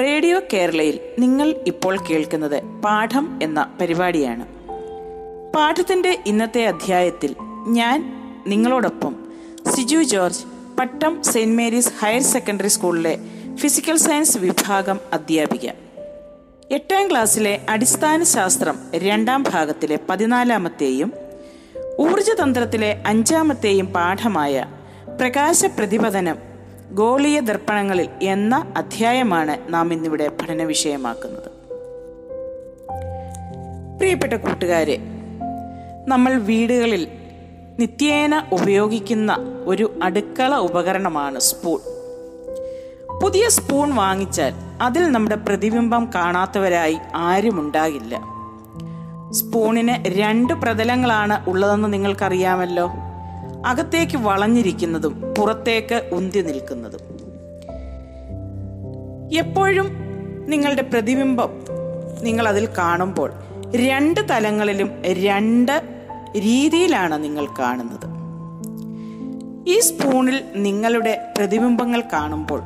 Radio കേരളയിൽ നിങ്ങൾ ഇപ്പോൾ കേൾക്കുന്നത് പാഠം എന്ന പരിപാടിയാണ്. പാഠത്തിന്റെ ഇന്നത്തെ അധ്യായത്തിൽ ഞാൻ നിങ്ങളോടൊപ്പം Siju George Pattom Saint Mary's higher secondary സ്കൂളിലെ ഫിസിക്കൽ സയൻസ് വിഭാഗം അധ്യാപിക. എട്ടാം ക്ലാസ്സിലെ അടിസ്ഥാന ശാസ്ത്രം രണ്ടാം ഭാഗത്തിലെ പതിനാലാമത്തെയും ഊർജതന്ത്രത്തിലെ അഞ്ചാമത്തെയും പാഠമായ പ്രകാശ പ്രതിപതനം ഗോളീയ ദർപ്പണങ്ങളിൽ എന്ന അധ്യായമാണ് നാം ഇന്നിവിടെ പഠന വിഷയമാക്കുന്നത് പ്രിയപ്പെട്ട കൂട്ടുകാരെ നമ്മൾ വീടുകളിൽ നിത്യേന ഉപയോഗിക്കുന്ന ഒരു അടുക്കള ഉപകരണമാണ് സ്പൂൺ. പുതിയ സ്പൂൺ വാങ്ങിച്ചാൽ അതിൽ നമ്മുടെ പ്രതിബിംബം കാണാത്തവരായി ആരുമുണ്ടാകില്ല സ്പൂണിന് രണ്ട് പ്രതലങ്ങളാണ് ഉള്ളതെന്ന് നിങ്ങൾക്കറിയാമല്ലോ. അകത്തേക്ക് വളഞ്ഞിരിക്കുന്നതും പുറത്തേക്ക് ഉന്തി നിൽക്കുന്നതും. എപ്പോഴും നിങ്ങളുടെ പ്രതിബിംബം നിങ്ങൾ അതിൽ കാണുമ്പോൾ രണ്ട് തലങ്ങളിലും രണ്ട് രീതിയിലാണ് നിങ്ങൾ കാണുന്നത്. ഈ സ്പൂണിൽ നിങ്ങളുടെ പ്രതിബിംബങ്ങൾ കാണുമ്പോൾ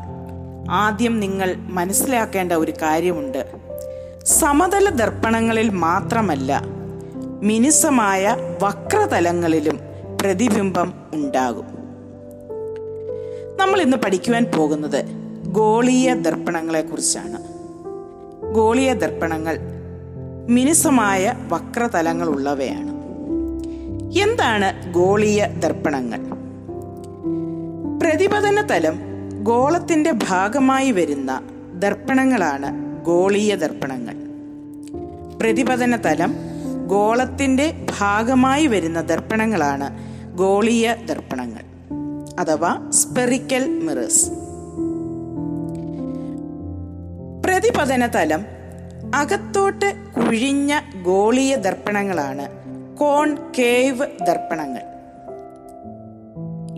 ആദ്യം നിങ്ങൾ മനസ്സിലാക്കേണ്ട ഒരു കാര്യമുണ്ട്. സമതല ദർപ്പണങ്ങളിൽ മാത്രമല്ല മിനുസമായ വക്രതലങ്ങളിലും പ്രതിബിംബം ഉണ്ടാകും. നമ്മൾ ഇന്ന് പഠിക്കുവാൻ പോകുന്നത് ഗോളീയ ദർപ്പണങ്ങളെ കുറിച്ചാണ് ഗോളീയ ദർപ്പണങ്ങൾ മിനുസമായ വക്രതലങ്ങൾ ഉള്ളവയാണ്. എന്താണ് ഗോളീയ ദർപ്പണങ്ങൾ? പ്രതിപതന തലം ഗോളത്തിന്റെ ഭാഗമായി വരുന്ന ദർപ്പണങ്ങളാണ് ഗോളീയ ദർപ്പണങ്ങൾ. പ്രതിപതന തലം ഗോളത്തിന്റെ ഭാഗമായി വരുന്ന ദർപ്പണങ്ങളാണ് ഗോളീയ ദർപ്പണങ്ങൾ അഥവാ സ്പെറിക്കൽ മിറേഴ്സ്. പ്രതിപതന തലം അകത്തോട്ട് കുഴിഞ്ഞ ഗോളീയ ദർപ്പണങ്ങളാണ് കോൺ കേവ് ദർപ്പണങ്ങൾ.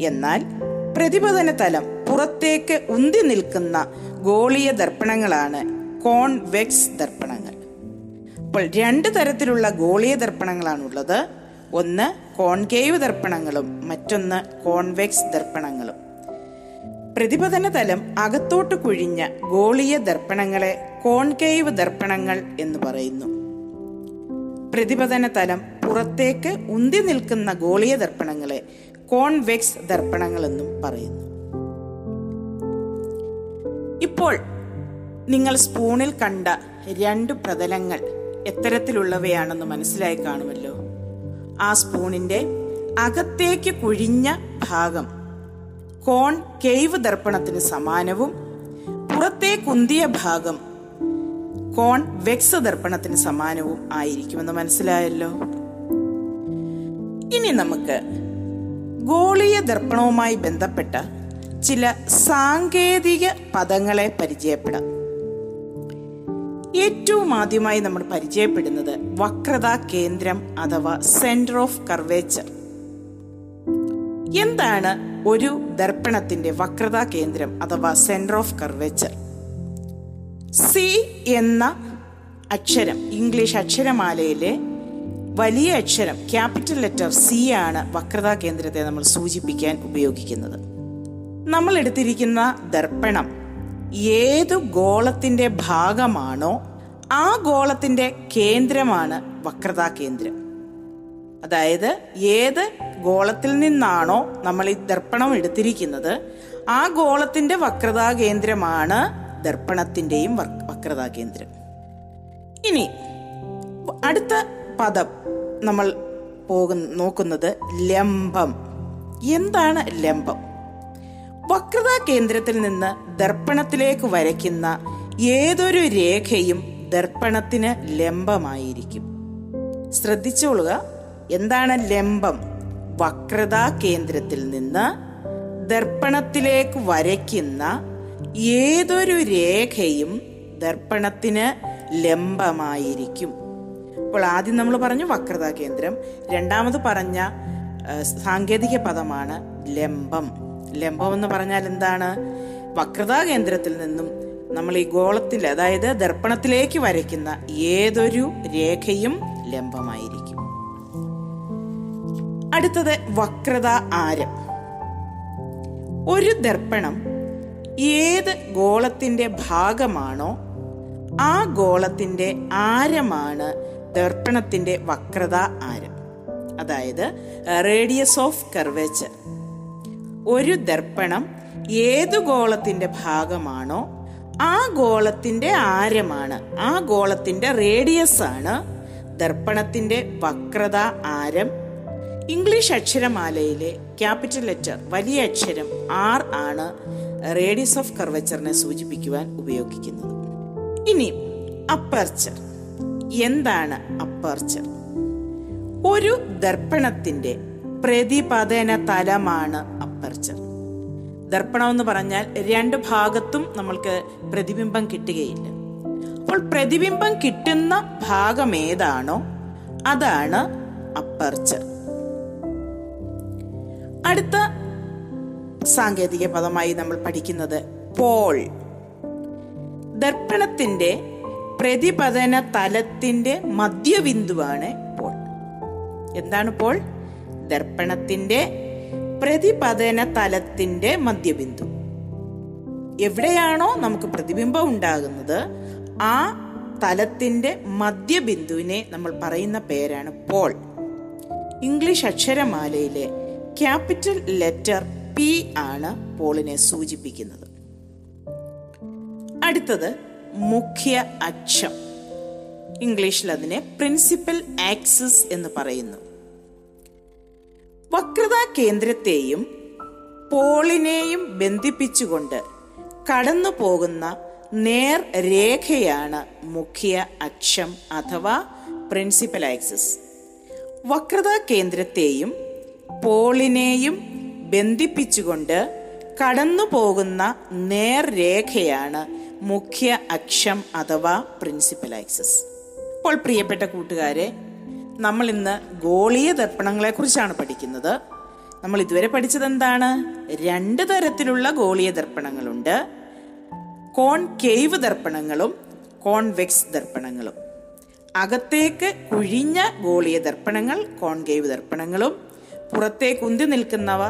എന്നാൽ പ്രതിപതന തലം പുറത്തേക്ക് ഉന്തി നിൽക്കുന്ന ഗോളീയ ദർപ്പണങ്ങളാണ് കോൺവെക്സ് ദർപ്പണങ്ങൾ. അപ്പോൾ രണ്ട് തരത്തിലുള്ള ഗോളീയ ദർപ്പണങ്ങളാണുള്ളത്. ഒന്ന് കോൺകേവ് ദർപ്പണങ്ങളും മറ്റൊന്ന് കോൺവെക്സ് ദർപ്പണങ്ങളും. പ്രതിപതന തലം അകത്തോട്ട് കുഴിഞ്ഞ ഗോളീയ ദർപ്പണങ്ങളെ കോൺകേവ് ദർപ്പണങ്ങൾ എന്ന് പറയുന്നു. പ്രതിപതന തലം പുറത്തേക്ക് ഉന്തി നിൽക്കുന്ന ഗോളീയ ദർപ്പണങ്ങളെ കോൺവെക്സ് ദർപ്പണങ്ങൾ എന്നും പറയുന്നു. ഇപ്പോൾ നിങ്ങൾ സ്പൂണിൽ കണ്ട രണ്ട് പ്രതലങ്ങൾ എത്തരത്തിലുള്ളവയാണെന്ന് മനസ്സിലായി കാണുമല്ലോ. ആ സ്പൂണിന്റെ അകത്തേക്ക് കുഴിഞ്ഞ ഭാഗം കോൺ കേവ് ദർപ്പണത്തിന് സമാനവും പുറത്തേ പുറത്തേക്കുന്തിയ ഭാഗം കോൺ വെക്സ് ദർപ്പണത്തിന് സമാനവും ആയിരിക്കുമെന്ന് മനസ്സിലായല്ലോ. ഇനി നമുക്ക് ഗോളീയ ദർപ്പണവുമായി ബന്ധപ്പെട്ട ചില സാങ്കേതിക പദങ്ങളെ പരിചയപ്പെടാം. ഏറ്റവും ആദ്യമായി നമ്മൾ പരിചയപ്പെടുന്നത് വക്രതാ കേന്ദ്രം അഥവാ സെന്റർ ഓഫ് കർവേച്ചർ എന്താണ് ഒരു ദർപ്പണത്തിന്റെ വക്രതാ കേന്ദ്രം അഥവാ സെന്റർ ഓഫ് കർവേച്ചർ സി എന്ന അക്ഷരം ഇംഗ്ലീഷ് അക്ഷരമാലയിലെ വലിയ അക്ഷരം ക്യാപിറ്റൽ ലെറ്റർ സി ആണ് വക്രതാ കേന്ദ്രത്തെ നമ്മൾ സൂചിപ്പിക്കാൻ ഉപയോഗിക്കുന്നത്. നമ്മൾ എടുത്തിരിക്കുന്ന ദർപ്പണം ഏതു ഗോളത്തിന്റെ ഭാഗമാണോ ആ ഗോളത്തിന്റെ കേന്ദ്രമാണ് വക്രതാ കേന്ദ്രം. അതായത് ഏത് ഗോളത്തിൽ നിന്നാണോ നമ്മൾ ഈ ദർപ്പണം എടുത്തിരിക്കുന്നത് ആ ഗോളത്തിന്റെ വക്രതാ കേന്ദ്രമാണ് ദർപ്പണത്തിന്റെയും വക്രതാ കേന്ദ്രം. ഇനി അടുത്ത പദം നമ്മൾ പോകുന്ന നോക്കുന്നത് ലംബം. എന്താണ് ലംബം? വക്രതാ കേന്ദ്രത്തിൽ നിന്ന് ദർപ്പണത്തിലേക്ക് വരയ്ക്കുന്ന ഏതൊരു രേഖയും ദർപ്പണത്തിന് ലംബമായിരിക്കും. ശ്രദ്ധിച്ചോളുക എന്താണ് ലംബം? വക്രതാ കേന്ദ്രത്തിൽ നിന്ന് ദർപ്പണത്തിലേക്ക് വരയ്ക്കുന്ന ഏതൊരു രേഖയും ദർപ്പണത്തിന് ലംബമായിരിക്കും. അപ്പോൾ ആദ്യം നമ്മൾ പറഞ്ഞു വക്രതാ കേന്ദ്രം. രണ്ടാമത് പറഞ്ഞ സാങ്കേതിക പദമാണ് ലംബം. ലംബം എന്ന് പറഞ്ഞാൽ എന്താണ്? വക്രതാ കേന്ദ്രത്തിൽ നിന്നും നമ്മൾ ഈ ഗോളത്തിൽ അതായത് ദർപ്പണത്തിലേക്ക് വരയ്ക്കുന്ന ഏതൊരു രേഖയും ലംബമായിരിക്കും. അടുത്തത് വക്രത ആരം. ഒരു ദർപ്പണം ഏത് ഗോളത്തിന്റെ ഭാഗമാണോ ആ ഗോളത്തിന്റെ ആരമാണ് ദർപ്പണത്തിന്റെ വക്രത ആരം. അതായത് റേഡിയസ് ഓഫ് കർവേച്ചർ ഒരു ദർപ്പണം ഏതു ഗോളത്തിന്റെ ഭാഗമാണോ ആ ഗോളത്തിന്റെ ആരമാണ് ആ ഗോളത്തിന്റെ റേഡിയസ് ആണ് ദർപ്പണത്തിന്റെ വക്രത ആരം. ഇംഗ്ലീഷ് അക്ഷരമാലയിലെ ക്യാപിറ്റൽ ലെറ്റർ വലിയ അക്ഷരം ആർ ആണ് റേഡിയസ് ഓഫ് കർവച്ചറിനെ സൂചിപ്പിക്കുവാൻ ഉപയോഗിക്കുന്നത്. ഇനി അപ്പർച്ചർ എന്താണ് അപ്പർച്ചർ ഒരു ദർപ്പണത്തിന്റെ പ്രതിപതന തലമാണ് അപ്പർച്ചർ ദർപ്പണം എന്ന് പറഞ്ഞാൽ രണ്ട് ഭാഗത്തും നമ്മൾക്ക് പ്രതിബിംബം കിട്ടുകയില്ല. അപ്പോൾ പ്രതിബിംബം കിട്ടുന്ന ഭാഗം ഏതാണോ അതാണ് അപ്പർച്ചർ അടുത്ത സാങ്കേതിക പദമായി നമ്മൾ പഠിക്കുന്നത് പോൾ ദർപ്പണത്തിന്റെ പ്രതിപതന തലത്തിന്റെ മധ്യബിന്ദുവാണ് പോൾ എന്താണ് പോൾ ദർപ്പണത്തിന്റെ പ്രതിപതന തലത്തിന്റെ മധ്യബിന്ദു. എവിടെയാണോ നമുക്ക് പ്രതിബിംബം ഉണ്ടാകുന്നത് ആ തലത്തിന്റെ മധ്യബിന്ദുവിനെ നമ്മൾ പറയുന്ന പേരാണ് പോൾ. ഇംഗ്ലീഷ് അക്ഷരമാലയിലെ ക്യാപിറ്റൽ ലെറ്റർ പി ആണ് പോളിനെ സൂചിപ്പിക്കുന്നത്. അടുത്തത് മുഖ്യ അക്ഷം. ഇംഗ്ലീഷിൽ അതിനെ പ്രിൻസിപ്പൽ ആക്സിസ് എന്ന് പറയുന്നു. വക്രതാ കേന്ദ്രത്തെയും പോളിനെയും ബന്ധിപ്പിച്ചുകൊണ്ട് കടന്നു പോകുന്ന നേർ രേഖയാണ് മുഖ്യ അക്ഷം അഥവാ പ്രിൻസിപ്പൽ ആക്സിസ് വക്രതാ കേന്ദ്രത്തെയും പോളിനെയും ബന്ധിപ്പിച്ചുകൊണ്ട് കടന്നു പോകുന്ന നേർരേഖയാണ് മുഖ്യ അക്ഷം അഥവാ പ്രിൻസിപ്പൽ ആക്സിസ് അപ്പോൾ പ്രിയപ്പെട്ട കൂട്ടുകാരെ നമ്മൾ ഇന്ന് ഗോളീയ ദർപ്പണങ്ങളെ കുറിച്ചാണ് പഠിക്കുന്നത്. നമ്മൾ ഇതുവരെ പഠിച്ചത് എന്താണ് രണ്ട് തരത്തിലുള്ള ഗോളീയ ദർപ്പണങ്ങളുണ്ട്. കോൺ കേവ് ദർപ്പണങ്ങളും കോൺവെക്സ് ദർപ്പണങ്ങളും. അകത്തേക്ക് കുഴിഞ്ഞ ഗോളീയ ദർപ്പണങ്ങൾ കോൺകേവ് ദർപ്പണങ്ങളും. പുറത്തേക്ക് ഉന്തി നിൽക്കുന്നവ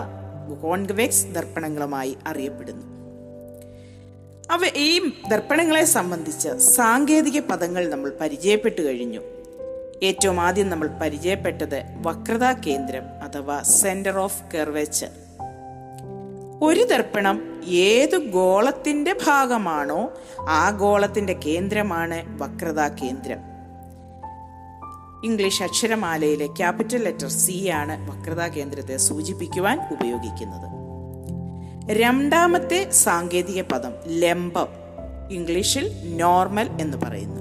കോൺവെക്സ് ദർപ്പണങ്ങളുമായി അറിയപ്പെടുന്നു. അവ ഈ ദർപ്പണങ്ങളെ സംബന്ധിച്ച് സാങ്കേതിക പദങ്ങൾ നമ്മൾ പരിചയപ്പെട്ടു കഴിഞ്ഞു. ഏറ്റവും ആദ്യം നമ്മൾ പരിചയപ്പെട്ടത് വക്രതാ കേന്ദ്രം അഥവാ സെന്റർ ഓഫ് കെർവേച്ചർ ഒരു ദർപ്പണം ഏത് ഗോളത്തിന്റെ ഭാഗമാണോ ആ ഗോളത്തിന്റെ കേന്ദ്രമാണ് വക്രതാ കേന്ദ്രം. ഇംഗ്ലീഷ് അക്ഷരമാലയിലെ ക്യാപിറ്റൽ ലെറ്റർ സി ആണ് വക്രതാ കേന്ദ്രത്തെ സൂചിപ്പിക്കുവാൻ ഉപയോഗിക്കുന്നത്. രണ്ടാമത്തെ സാങ്കേതിക പദം ലംബം ഇംഗ്ലീഷിൽ നോർമൽ എന്ന് പറയുന്നു.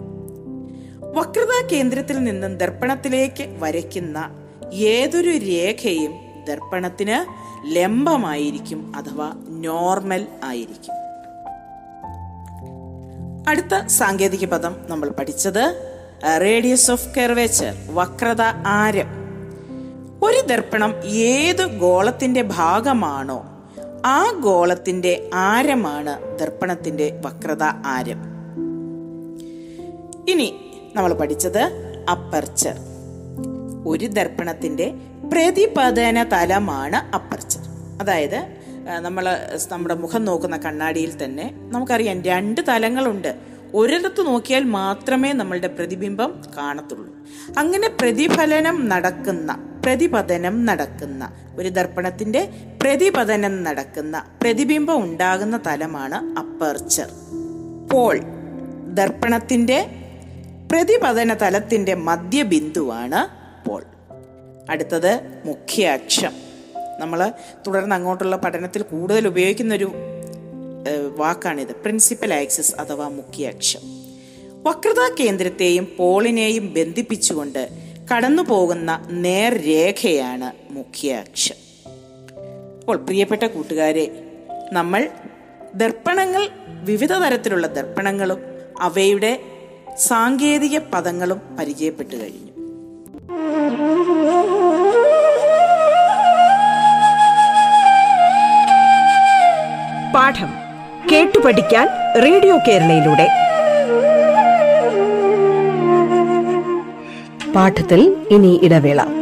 വക്രതാ കേന്ദ്രത്തിൽ നിന്നും ദർപ്പണത്തിലേക്ക് വരയ്ക്കുന്ന ഏതൊരു രേഖയും ദർപ്പണത്തിന് ലംബമായിരിക്കും അഥവാ നോർമൽ ആയിരിക്കും. അടുത്ത സാങ്കേതിക പദം നമ്മൾ പഠിച്ചത് റേഡിയസ് ഓഫ് കെർവേച്ചർ വക്രത ആരം. ഒരു ദർപ്പണം ഏത് ഗോളത്തിന്റെ ഭാഗമാണോ ആ ഗോളത്തിന്റെ ആരമാണ് ദർപ്പണത്തിന്റെ വക്രത ആരം. ഇനി നമ്മൾ പഠിച്ചത് അപ്പർച്ചർ. ഒരു ദർപ്പണത്തിന്റെ പ്രതിപാദന തലമാണ് അപ്പർച്ചർ. അതായത് നമ്മൾ നമ്മുടെ മുഖം നോക്കുന്ന കണ്ണാടിയിൽ തന്നെ നമുക്കറിയാം രണ്ട് തലങ്ങളുണ്ട്. ഒരിടത്ത് നോക്കിയാൽ മാത്രമേ നമ്മളുടെ പ്രതിബിംബം കാണത്തുള്ളൂ. അങ്ങനെ പ്രതിഫലനം നടക്കുന്ന പ്രതിപതനം നടക്കുന്ന ഒരു ദർപ്പണത്തിന്റെ പ്രതിപതനം നടക്കുന്ന പ്രതിബിംബം ഉണ്ടാകുന്ന തലമാണ് അപ്പർച്ചർ. പോൾ ദർപ്പണത്തിന്റെ പ്രതിപതന തലത്തിന്റെ മധ്യബിന്ദുവാണ് പോൾ. അടുത്തത് മുഖ്യ അക്ഷം നമ്മൾ തുടർന്ന് അങ്ങോട്ടുള്ള പഠനത്തിൽ കൂടുതൽ ഉപയോഗിക്കുന്ന ഒരു വാക്കാണിത്. പ്രിൻസിപ്പൽ ആക്സിസ് അഥവാ മുഖ്യ അക്ഷം വക്രതാ കേന്ദ്രത്തെയും പോളിനെയും ബന്ധിപ്പിച്ചുകൊണ്ട് കടന്നു പോകുന്ന നേർരേഖയാണ് മുഖ്യ അക്ഷം അപ്പോൾ പ്രിയപ്പെട്ട കൂട്ടുകാരെ നമ്മൾ ദർപ്പണങ്ങൾ വിവിധ തരത്തിലുള്ള ദർപ്പണങ്ങളും അവയുടെ സാങ്കേതിക പദങ്ങളും പരിചയപ്പെട്ടു കഴിഞ്ഞു. പാഠം കേട്ടു പഠിക്കാൻ റേഡിയോ കേരളയിലൂടെ. പാഠത്തിൽ ഇനി ഇടവേള.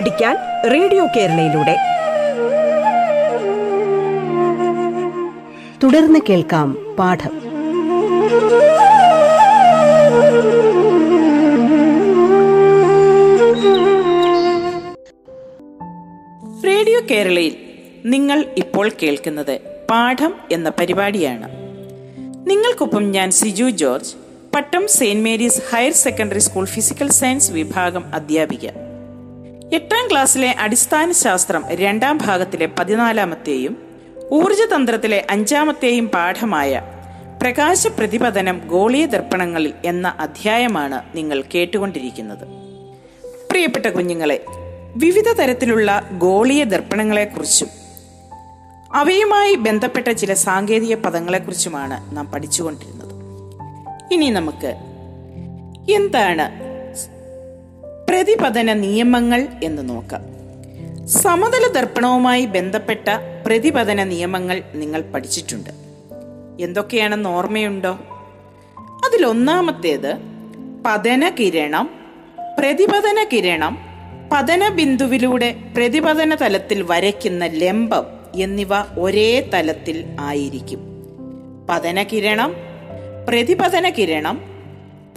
പഠിക്കാൻ റേഡിയോ കേരളയിലൂടെ. തുടർന്ന് കേൾക്കാം പാഠം. റേഡിയോ കേരളയിൽ നിങ്ങൾ ഇപ്പോൾ കേൾക്കുന്നത് പാഠം എന്ന പരിപാടിയാണ്. നിങ്ങൾക്കൊപ്പം ഞാൻ Siju George Pattom Saint Mary's higher secondary school physical science വിഭാഗം അധ്യാപിക. എട്ടാം ക്ലാസ്സിലെ അടിസ്ഥാന ശാസ്ത്രം രണ്ടാം ഭാഗത്തിലെ പതിനാലാമത്തെയും ഊർജതന്ത്രത്തിലെ അഞ്ചാമത്തെയും പാഠമായ പ്രകാശ പ്രതിപതനം ഗോളീയ ദർപ്പണങ്ങളിൽ എന്ന അധ്യായമാണ് നിങ്ങൾ കേട്ടുകൊണ്ടിരിക്കുന്നത്. പ്രിയപ്പെട്ട കുഞ്ഞുങ്ങളെ വിവിധ തരത്തിലുള്ള ഗോളീയ ദർപ്പണങ്ങളെക്കുറിച്ചും അവയുമായി ബന്ധപ്പെട്ട ചില സാങ്കേതിക പദങ്ങളെക്കുറിച്ചുമാണ് നാം പഠിച്ചുകൊണ്ടിരുന്നത്. ഇനി നമുക്ക് എന്താണ് പ്രതിപതന നിയമങ്ങൾ എന്ന് നോക്കാം. സമതല ദർപ്പണവുമായി ബന്ധപ്പെട്ട പ്രതിപതന നിയമങ്ങൾ നിങ്ങൾ പഠിച്ചിട്ടുണ്ട്. എന്തൊക്കെയാണെന്ന് ഓർമ്മയുണ്ടോ? അതിലൊന്നാമത്തേത് പതന കിരണം പ്രതിപതന കിരണം പതന ബിന്ദുവിലൂടെ പ്രതിപതന തലത്തിൽ വരയ്ക്കുന്ന ലംബം എന്നിവ ഒരേ തലത്തിൽ ആയിരിക്കും. പതന കിരണം പ്രതിപതന കിരണം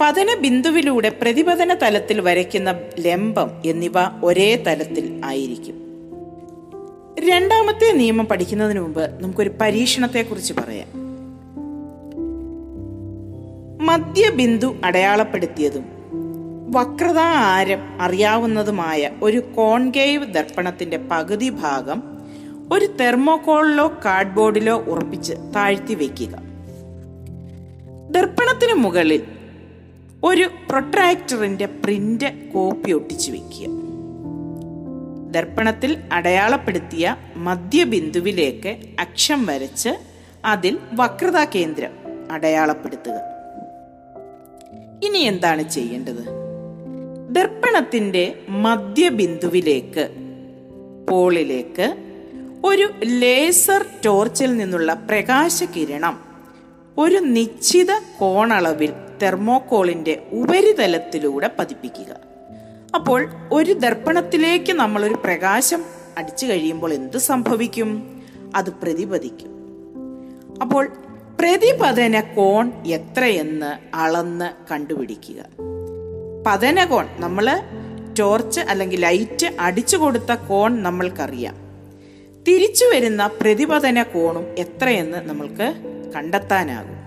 പതന ബിന്ദുവിലൂടെ പ്രതിപതന തലത്തിൽ വരയ്ക്കുന്ന ലംബം എന്നിവ ഒരേ തലത്തിൽ ആയിരിക്കും. രണ്ടാമത്തെ നിയമം പഠിക്കുന്നതിന് മുമ്പ് നമുക്കൊരു പരീക്ഷണത്തെക്കുറിച്ച് പറയാം. മധ്യബിന്ദു അടയാളപ്പെടുത്തിയതും വക്രത ആരം അറിയാവുന്നതുമായ ഒരു കോൺകേവ് ദർപ്പണത്തിന്റെ പകുതി ഭാഗം ഒരു തെർമോകോളിലോ കാർഡ്ബോർഡിലോ ഉറപ്പിച്ച് താഴ്ത്തി വെക്കുക ദർപ്പണത്തിന് മുകളിൽ ഒരു പ്രൊട്രാക്ടറിന്റെ പ്രിന്റ് കോപ്പി ഒട്ടിച്ചു വെക്കുക. ദർപ്പണത്തിൽ അടയാളപ്പെടുത്തിയ മധ്യബിന്ദുവിലേക്ക് അക്ഷം വരച്ച് അതിൽ വക്രതാ കേന്ദ്രം അടയാളപ്പെടുത്തുക. ഇനി എന്താണ് ചെയ്യേണ്ടത്? ദർപ്പണത്തിന്റെ മധ്യബിന്ദുവിലേക്ക് പോളിലേക്ക് ഒരു ലേസർ ടോർച്ചിൽ നിന്നുള്ള പ്രകാശകിരണം ഒരു നിശ്ചിത കോണളവിൽ തെർമോകോളിന്റെ ഉപരിതലത്തിലൂടെ പതിപ്പിക്കുക. അപ്പോൾ ഒരു ദർപ്പണത്തിലേക്ക് നമ്മളൊരു പ്രകാശം അടിച്ചു കഴിയുമ്പോൾ എന്ത് സംഭവിക്കും? അത് പ്രതിപതിക്കും. അപ്പോൾ പ്രതിപതന കോൺ എത്രയെന്ന് അളന്ന് കണ്ടുപിടിക്കുക. പതന കോൺ നമ്മൾ ടോർച്ച് അല്ലെങ്കിൽ ലൈറ്റ് അടിച്ചു കൊടുത്ത കോൺ നമ്മൾക്കറിയാം. തിരിച്ചു വരുന്ന പ്രതിപതന കോണും എത്രയെന്ന് നമ്മൾക്ക് കണ്ടെത്താനാകും.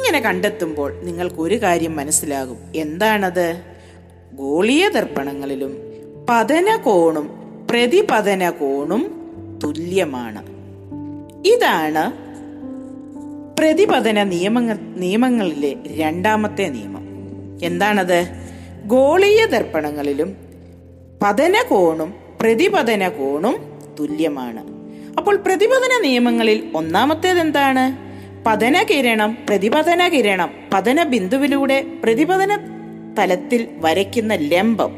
ഇങ്ങനെ കണ്ടെത്തുമ്പോൾ നിങ്ങൾക്ക് ഒരു കാര്യം മനസ്സിലാകും. എന്താണത്? ഗോളീയ ദർപ്പണങ്ങളിലും പതന കോണും പ്രതിപതന കോണും തുല്യമാണ്. ഇതാണ് പ്രതിപതന നിയമങ്ങൾ നിയമങ്ങളിലെ രണ്ടാമത്തെ നിയമം. എന്താണത്? ഗോളീയ ദർപ്പണങ്ങളിലും പതന കോണും പ്രതിപതന കോണും തുല്യമാണ്. അപ്പോൾ പ്രതിപതന നിയമങ്ങളിൽ ഒന്നാമത്തേത് എന്താണ് പതന കിരണം പ്രതിപതന കിരണം പതന ബിന്ദുവിലൂടെ പ്രതിപതന തലത്തിൽ വരയ്ക്കുന്ന ലംബം.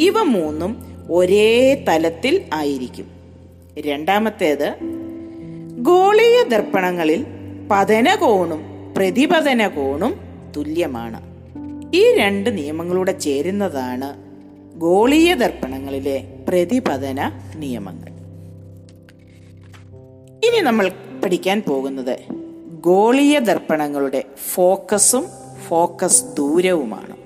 ഇവ മൂന്നും ഒരേ തലത്തിൽ ആയിരിക്കും. രണ്ടാമത്തേത് ഗോളീയ ദർപ്പണങ്ങളിൽ പതന കോണും പ്രതിപതന കോണും തുല്യമാണ്. ഈ രണ്ട് നിയമങ്ങളുടെ ചേരുന്നതാണ് ഗോളീയ ദർപ്പണങ്ങളിലെ പ്രതിപതന നിയമങ്ങൾ. ഇനി നമ്മൾ പഠിക്കാൻ പോകുന്നത് ഗോളീയ ദർപ്പണങ്ങളുടെ ഫോക്കസും ഫോക്കസ് ദൂരവുമാണ്.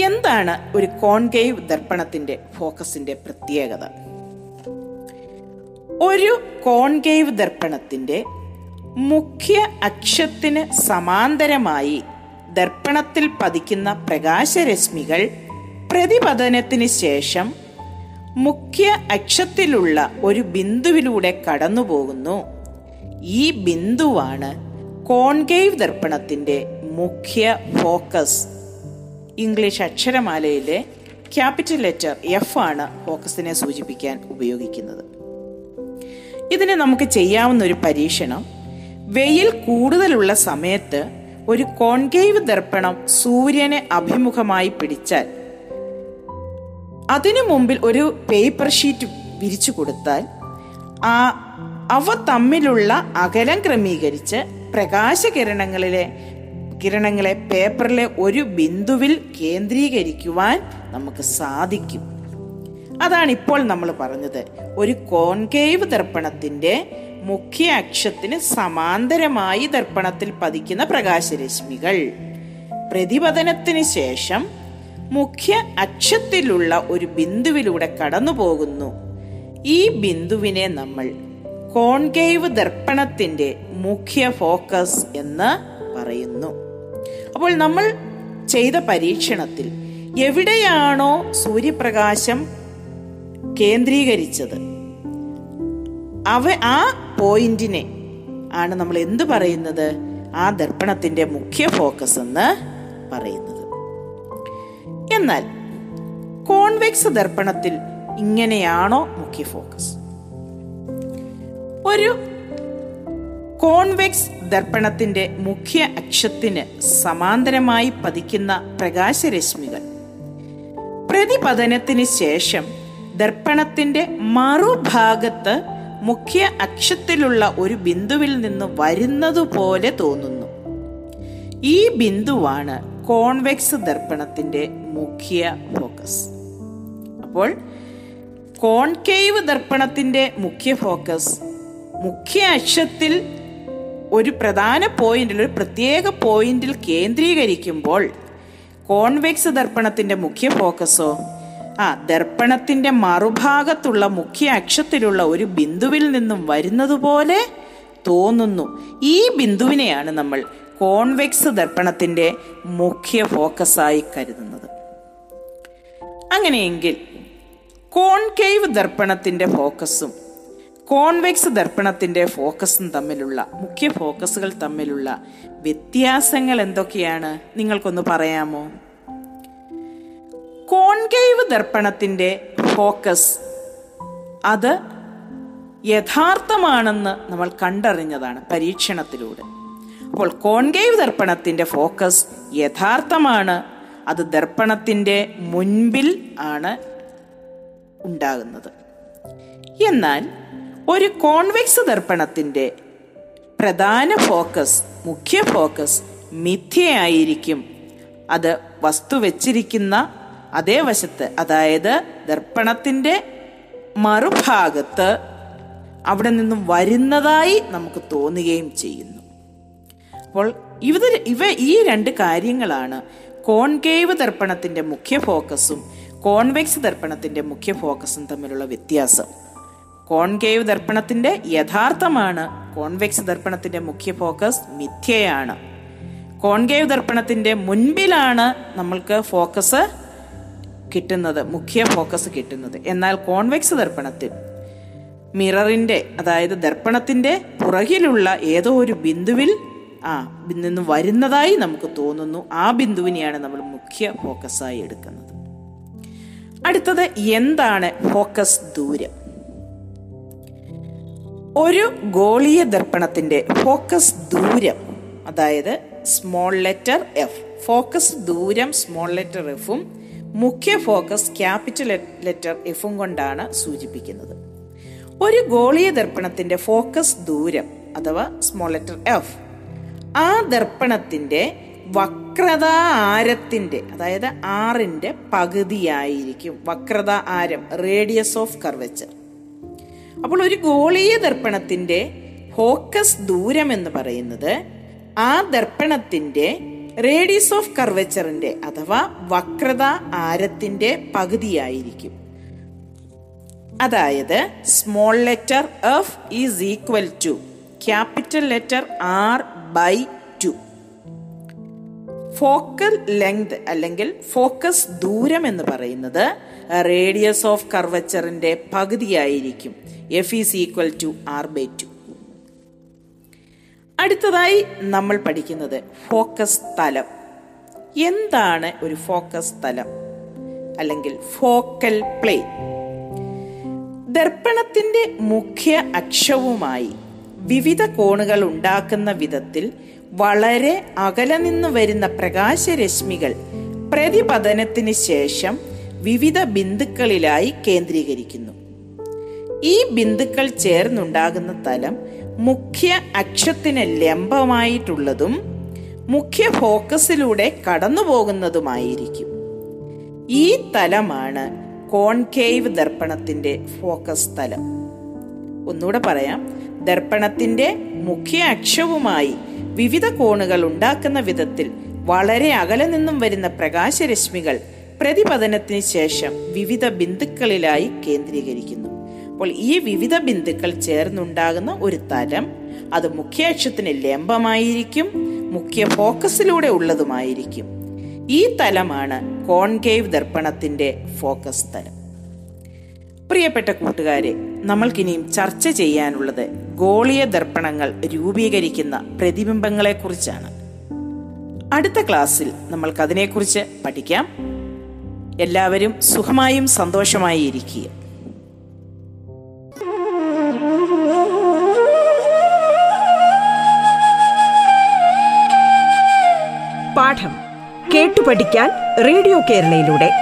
എന്താണ് ഒരു കോൺകേവ് ദർപ്പണത്തിന്റെ ഫോക്കസിന്റെ പ്രത്യേകത? ഒരു കോൺകേവ് ദർപ്പണത്തിന്റെ മുഖ്യ അക്ഷത്തിന് സമാന്തരമായി ദർപ്പണത്തിൽ പതിക്കുന്ന പ്രകാശരശ്മികൾ പ്രതിപതനത്തിന് ശേഷം മുഖ്യ അക്ഷത്തിലുള്ള ഒരു ബിന്ദുവിലൂടെ കടന്നുപോകുന്നു. ഈ ബിന്ദുവാണ് കോൺകേവ് ദർപ്പണത്തിന്റെ മുഖ്യ ഫോക്കസ്. ഇംഗ്ലീഷ് അക്ഷരമാലയിലെ ക്യാപിറ്റൽ ലെറ്റർ എഫ് ആണ് ഫോക്കസിനെ സൂചിപ്പിക്കാൻ ഉപയോഗിക്കുന്നത്. ഇതിന് നമുക്ക് ചെയ്യാവുന്ന ഒരു പരീക്ഷണം വെയിൽ കൂടുതലുള്ള സമയത്ത് ഒരു കോൺകേവ് ദർപ്പണം സൂര്യനെ അഭിമുഖമായി പിടിച്ചാൽ അതിനു മുമ്പിൽ ഒരു പേപ്പർ ഷീറ്റ് വിരിച്ചു കൊടുത്താൽ ആ അവ തമ്മിലുള്ള അകലം ക്രമീകരിച്ച് പ്രകാശകിരണങ്ങളിലെ കിരണങ്ങളെ പേപ്പറിലെ ഒരു ബിന്ദുവിൽ കേന്ദ്രീകരിക്കുവാൻ നമുക്ക് സാധിക്കും. അതാണ് ഇപ്പോൾ നമ്മൾ പറഞ്ഞത്. ഒരു കോൺകേവ് ദർപ്പണത്തിന്റെ മുഖ്യ അക്ഷത്തിന് സമാന്തരമായി ദർപ്പണത്തിൽ പതിക്കുന്ന പ്രകാശരശ്മികൾ. പ്രതിപതനത്തിന് ശേഷം മുഖ്യ അക്ഷത്തിലുള്ള ഒരു ബിന്ദുവിലൂടെ കടന്നു പോകുന്നു ഈ ബിന്ദുവിനെ നമ്മൾ കോൺകേവ് ദർപ്പണത്തിന്റെ മുഖ്യ ഫോക്കസ് എന്ന് പറയുന്നു. അപ്പോൾ നമ്മൾ ചെയ്ത പരീക്ഷണത്തിൽ എവിടെയാണോ സൂര്യപ്രകാശം കേന്ദ്രീകരിച്ചത് അവ ആ പോയിന്റിനെ ആണ് നമ്മൾ എന്ത് പറയുന്നത്? ആ ദർപ്പണത്തിന്റെ മുഖ്യ ഫോക്കസ് എന്ന് പറയുന്നത്. എന്നാൽ കോൺവെക്സ് ദർപ്പണത്തിൽ ഇങ്ങനെയാണോ മുഖ്യ ഫോക്കസ്? ഒരു കോൺവെക്സ് ദർപ്പണത്തിന്റെ മുഖ്യ അക്ഷത്തിന് സമാന്തരമായി പതിക്കുന്ന പ്രകാശരശ്മികൾ. പ്രതിപതനത്തിന് ശേഷം ദർപ്പണത്തിന്റെ മറുഭാഗത്ത് മുഖ്യ അക്ഷത്തിലുള്ള ഒരു ബിന്ദുവിൽ നിന്ന് വരുന്നതുപോലെ തോന്നുന്നു. ഈ ബിന്ദുവാണ് കോൺവെക്സ് ദർപ്പണത്തിന്റെ മുഖ്യ ഫോക്കസ്. അപ്പോൾ കോൺകേവ് ദർപ്പണത്തിന്റെ മുഖ്യ ഫോക്കസ് മുഖ്യ അക്ഷത്തിൽ ഒരു പ്രധാന പോയിന്റിൽ ഒരു പ്രത്യേക പോയിന്റിൽ കേന്ദ്രീകരിക്കുമ്പോൾ കോൺവെക്സ് ദർപ്പണത്തിന്റെ മുഖ്യ ഫോക്കസോ ആ ദർപ്പണത്തിന്റെ മറുഭാഗത്തുള്ള മുഖ്യ അക്ഷത്തിലുള്ള ഒരു ബിന്ദുവിൽ നിന്നും വരുന്നതുപോലെ തോന്നുന്നു. ഈ ബിന്ദുവിനെയാണ് നമ്മൾ കോൺവെക്സ് ദർപ്പണത്തിന്റെ മുഖ്യ ഫോക്കസായി കരുതുന്നത്. അങ്ങനെയെങ്കിൽ കോൺകേവ് ദർപ്പണത്തിന്റെ ഫോക്കസും കോൺവെക്സ് ദർപ്പണത്തിന്റെ ഫോക്കസും തമ്മിലുള്ള മുഖ്യ ഫോക്കസുകൾ തമ്മിലുള്ള വ്യത്യാസങ്ങൾ എന്തൊക്കെയാണ്? നിങ്ങൾക്കൊന്ന് പറയാമോ? കോൺകേവ് ദർപ്പണത്തിന്റെ ഫോക്കസ് അത് യഥാർത്ഥമാണെന്ന് നമ്മൾ കണ്ടറിഞ്ഞതാണ് പരീക്ഷണത്തിലൂടെ. അപ്പോൾ കോൺകേവ് ദർപ്പണത്തിന്റെ ഫോക്കസ് യഥാർത്ഥമാണ് അത് ദർപ്പണത്തിന്റെ മുൻപിൽ ആണ് ഉണ്ടാകുന്നത്. എന്നാൽ ഒരു കോൺവെക്സ് ദർപ്പണത്തിന്റെ പ്രധാന ഫോക്കസ് മുഖ്യ ഫോക്കസ് മിഥ്യയായിരിക്കും. അത് വസ്തു വച്ചിരിക്കുന്ന അതേ വശത്ത് അതായത് ദർപ്പണത്തിന്റെ മറുഭാഗത്ത് അവിടെ നിന്നും വരുന്നതായി നമുക്ക് തോന്നുകയും ചെയ്യുന്നു. അപ്പോൾ ഇവ ഇവ ഈ രണ്ട് കാര്യങ്ങളാണ് കോൺകേവ് ദർപ്പണത്തിന്റെ മുഖ്യ ഫോക്കസും കോൺവെക്സ് ദർപ്പണത്തിന്റെ മുഖ്യ ഫോക്കസും തമ്മിലുള്ള വ്യത്യാസം. കോൺകേവ് ദർപ്പണത്തിന്റെ യഥാർത്ഥമാണ് കോൺവെക്സ് ദർപ്പണത്തിന്റെ മുഖ്യ ഫോക്കസ് മിഥ്യയാണ്. കോൺകേവ് ദർപ്പണത്തിന്റെ മുൻപിലാണ് നമ്മൾക്ക് ഫോക്കസ് കിട്ടുന്നത് മുഖ്യ ഫോക്കസ് കിട്ടുന്നത്. എന്നാൽ കോൺവെക്സ് ദർപ്പണത്തിൽ മിററിന്റെ അതായത് ദർപ്പണത്തിന്റെ പുറകിലുള്ള ഏതോ ഒരു ബിന്ദുവിൽ ആ നിന്ന് വരുന്നതായി നമുക്ക് തോന്നുന്നു. ആ ബിന്ദുവിനെയാണ് നമ്മൾ മുഖ്യ ഫോക്കസായി എടുക്കുന്നത്. അടുത്തത് എന്താണ് ഫോക്കസ് ദൂരം? ഒരു ഗോളീയ ദർപ്പണത്തിന്റെ ഫോക്കസ് ദൂരം അതായത് സ്മോൾ ലെറ്റർ എഫ് ഫോക്കസ് ദൂരം സ്മോൾ ലെറ്റർ എഫും മുഖ്യ ഫോക്കസ് ക്യാപിറ്റൽ ലെറ്റർ എഫും കൊണ്ടാണ് സൂചിപ്പിക്കുന്നത്. ഒരു ഗോളീയ ദർപ്പണത്തിന്റെ ഫോക്കസ് ദൂരം അഥവാ സ്മോൾ ലെറ്റർ എഫ് ആ ദർപ്പണത്തിന്റെ വക്രത ആരത്തിന്റെ അതായത് ആറിന്റെ പകുതിയായിരിക്കും. വക്രത ആരം റേഡിയസ് ഓഫ് കർവച്ചർ അപ്പോൾ ഒരു ഗോളീയ ദർപ്പണത്തിന്റെ ഫോക്കസ് ദൂരം എന്ന് പറയുന്നത് ആ ദർപ്പണത്തിന്റെ റേഡിയസ് ഓഫ് കർവച്ചറിന്റെ അഥവാ വക്രത ആരത്തിന്റെ പകുതിയായിരിക്കും. അതായത് small letter F is equal to capital letter R by two focal length അല്ലെങ്കിൽ ഫോക്കസ് ദൂരം എന്ന് പറയുന്നത് റേഡിയസ് ഓഫ് കർവച്ചറിന്റെ പകുതിയായിരിക്കും. F is equal to R by two അടുത്തതായി നമ്മൾ പഠിക്കുന്നത് ഫോക്കസ് തലം. എന്താണ് ഒരു ഫോക്കസ് തലം? അല്ലെങ്കിൽ ഫോക്കൽ പ്ലേ ദർപ്പണത്തിന്റെ മുഖ്യ അക്ഷവുമായി വിവിധ കോണുകൾ ഉണ്ടാക്കുന്ന വിധത്തിൽ വളരെ അകലെ നിന്ന് വരുന്ന പ്രകാശരശ്മികൾ പ്രതിപതനത്തിന് ശേഷം വിവിധ ബിന്ദുക്കളിലായി കേന്ദ്രീകരിക്കുന്നു. ഈ ബിന്ദുക്കൾ ചേർന്നുണ്ടാകുന്ന തലം മുഖ്യ അക്ഷത്തിന് ലംബമായിട്ടുള്ളതും മുഖ്യ ഫോക്കസിലൂടെ കടന്നുപോകുന്നതുമായിരിക്കും. ഈ തലമാണ് കോൺകേവ് ദർപ്പണത്തിന്റെ ഫോക്കസ് തലം. ഒന്നുകൂടെ പറയാം. ദർപ്പണത്തിന്റെ മുഖ്യ അക്ഷവുമായി വിവിധ കോണുകൾ ഉണ്ടാക്കുന്ന വിധത്തിൽ വളരെ അകലെ നിന്നും വരുന്ന പ്രകാശരശ്മികൾ പ്രതിപതനത്തിന് ശേഷം വിവിധ ബിന്ദുക്കളിലായി കേന്ദ്രീകരിക്കുന്നു. അപ്പോൾ ഈ വിവിധ ബിന്ദുക്കൾ ചേർന്നുണ്ടാകുന്ന ഒരു തലം അത് മുഖ്യ അക്ഷത്തിന് ലംബമായിരിക്കും മുഖ്യ ഫോക്കസിലൂടെ ഉള്ളതുമായിരിക്കും. ഈ തലമാണ് കോൺകേവ് ദർപ്പണത്തിന്റെ ഫോക്കസ് തലം. പ്രിയപ്പെട്ട കൂട്ടുകാരെ നമ്മൾക്കിനിയും ചർച്ച ചെയ്യാനുള്ളത് ഗോളിയ ദർപ്പണങ്ങൾ രൂപീകരിക്കുന്ന പ്രതിബിംബങ്ങളെക്കുറിച്ചാണ്. അടുത്ത ക്ലാസ്സിൽ നമ്മൾക്കതിനെക്കുറിച്ച് പഠിക്കാം. എല്ലാവരും സുഖമായും സന്തോഷമായി ഇരിക്കുക. പാഠം കേട്ടു പഠിക്കാൻ റേഡിയോ കേരളയിലൂടെ.